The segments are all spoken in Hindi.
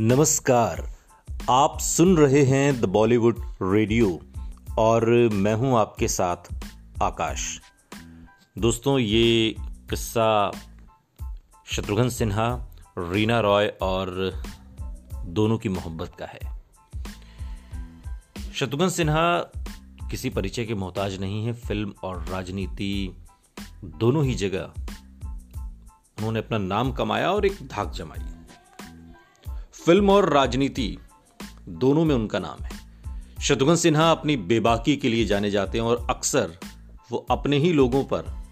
नमस्कार। आप सुन रहे हैं द बॉलीवुड रेडियो और मैं हूँ आपके साथ आकाश। दोस्तों, ये किस्सा शत्रुघ्न सिन्हा, रीना रॉय और दोनों की मोहब्बत का है। शत्रुघ्न सिन्हा किसी परिचय के मोहताज नहीं है। फ़िल्म और राजनीति दोनों ही जगह उन्होंने अपना नाम कमाया और एक धाक जमाई। फ़िल्म और राजनीति दोनों में उनका नाम है। शत्रुघ्न सिन्हा अपनी बेबाकी के लिए जाने जाते हैं और अक्सर वो अपने ही लोगों पर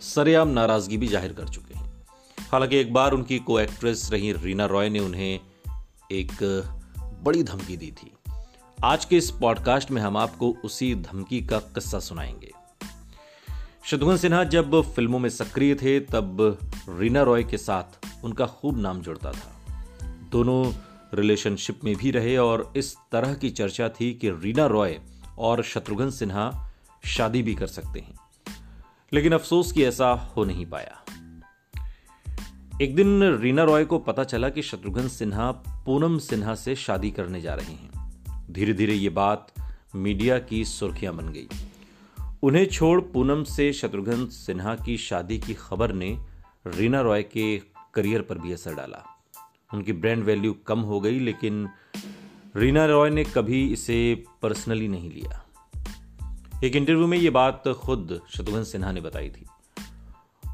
सरेआम नाराज़गी भी ज़ाहिर कर चुके हैं। हालाँकि एक बार उनकी को एक्ट्रेस रही रीना रॉय ने उन्हें एक बड़ी धमकी दी थी। आज के इस पॉडकास्ट में हम आपको उसी धमकी का किस्सा सुनाएँगे। शत्रुघ्न सिन्हा जब फ़िल्मों में सक्रिय थे, तब रीना रॉय के साथ उनका खूब नाम जुड़ता था। दोनों रिलेशनशिप में भी रहे और इस तरह की चर्चा थी कि रीना रॉय और शत्रुघ्न सिन्हा शादी भी कर सकते हैं। लेकिन अफसोस कि ऐसा हो नहीं पाया। एक दिन रीना रॉय को पता चला कि शत्रुघ्न सिन्हा पूनम सिन्हा से शादी करने जा रहे हैं। धीरे धीरे ये बात मीडिया की सुर्खियाँ बन गई। उन्हें छोड़ पूनम से शत्रुघ्न सिन्हा की शादी की खबर ने रीना रॉय के करियर पर भी असर डाला। उनकी ब्रांड वैल्यू कम हो गई, लेकिन रीना रॉय ने कभी इसे पर्सनली नहीं लिया। एक इंटरव्यू में ये बात खुद शत्रुघ्न सिन्हा ने बताई थी।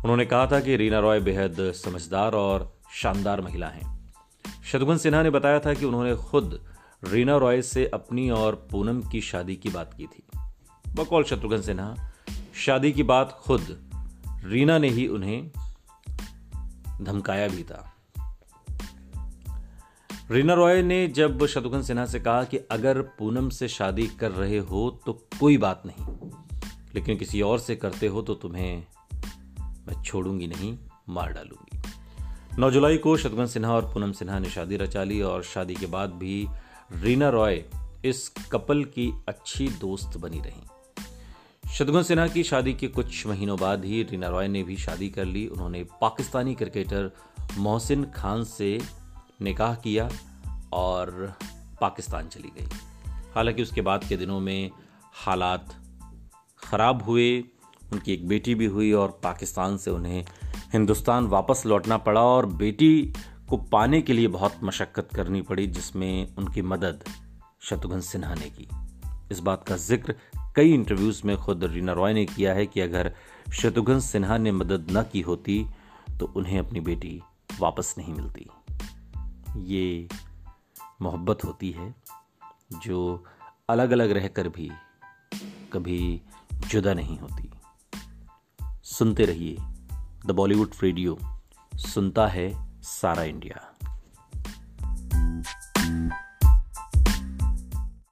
उन्होंने कहा था कि रीना रॉय बेहद समझदार और शानदार महिला हैं। शत्रुघ्न सिन्हा ने बताया था कि उन्होंने खुद रीना रॉय से अपनी और पूनम की शादी की बात की थी। बकौल शत्रुघ्न सिन्हा, शादी की बात खुद रीना ने ही उन्हें धमकाया भी था। रीना रॉय ने जब शत्रुघ्न सिन्हा से कहा कि अगर पूनम से शादी कर रहे हो तो कोई बात नहीं, लेकिन किसी और से करते हो तो तुम्हें मैं छोड़ूँगी नहीं, मार डालूँगी। 9 जुलाई को शत्रुघ्न सिन्हा और पूनम सिन्हा ने शादी रचा ली और शादी के बाद भी रीना रॉय इस कपल की अच्छी दोस्त बनी रही। शत्रुघ्न सिन्हा की शादी के कुछ महीनों बाद ही रीना रॉय ने भी शादी कर ली। उन्होंने पाकिस्तानी क्रिकेटर मोहसिन खान से निकाह किया और पाकिस्तान चली गई। हालाँकि उसके बाद के दिनों में हालात ख़राब हुए, उनकी एक बेटी भी हुई और पाकिस्तान से उन्हें हिंदुस्तान वापस लौटना पड़ा और बेटी को पाने के लिए बहुत मशक्क़त करनी पड़ी, जिसमें उनकी मदद शत्रुघ्न सिन्हा ने की। इस बात का ज़िक्र कई इंटरव्यूज़ में खुद रीना रॉय ने किया है कि अगर शत्रुघ्न सिन्हा ने मदद न की होती तो उन्हें अपनी बेटी वापस नहीं मिलती। ये मोहब्बत होती है, जो अलग अलग रहकर भी कभी जुदा नहीं होती। सुनते रहिए द बॉलीवुड रेडियो, सुनता है सारा इंडिया।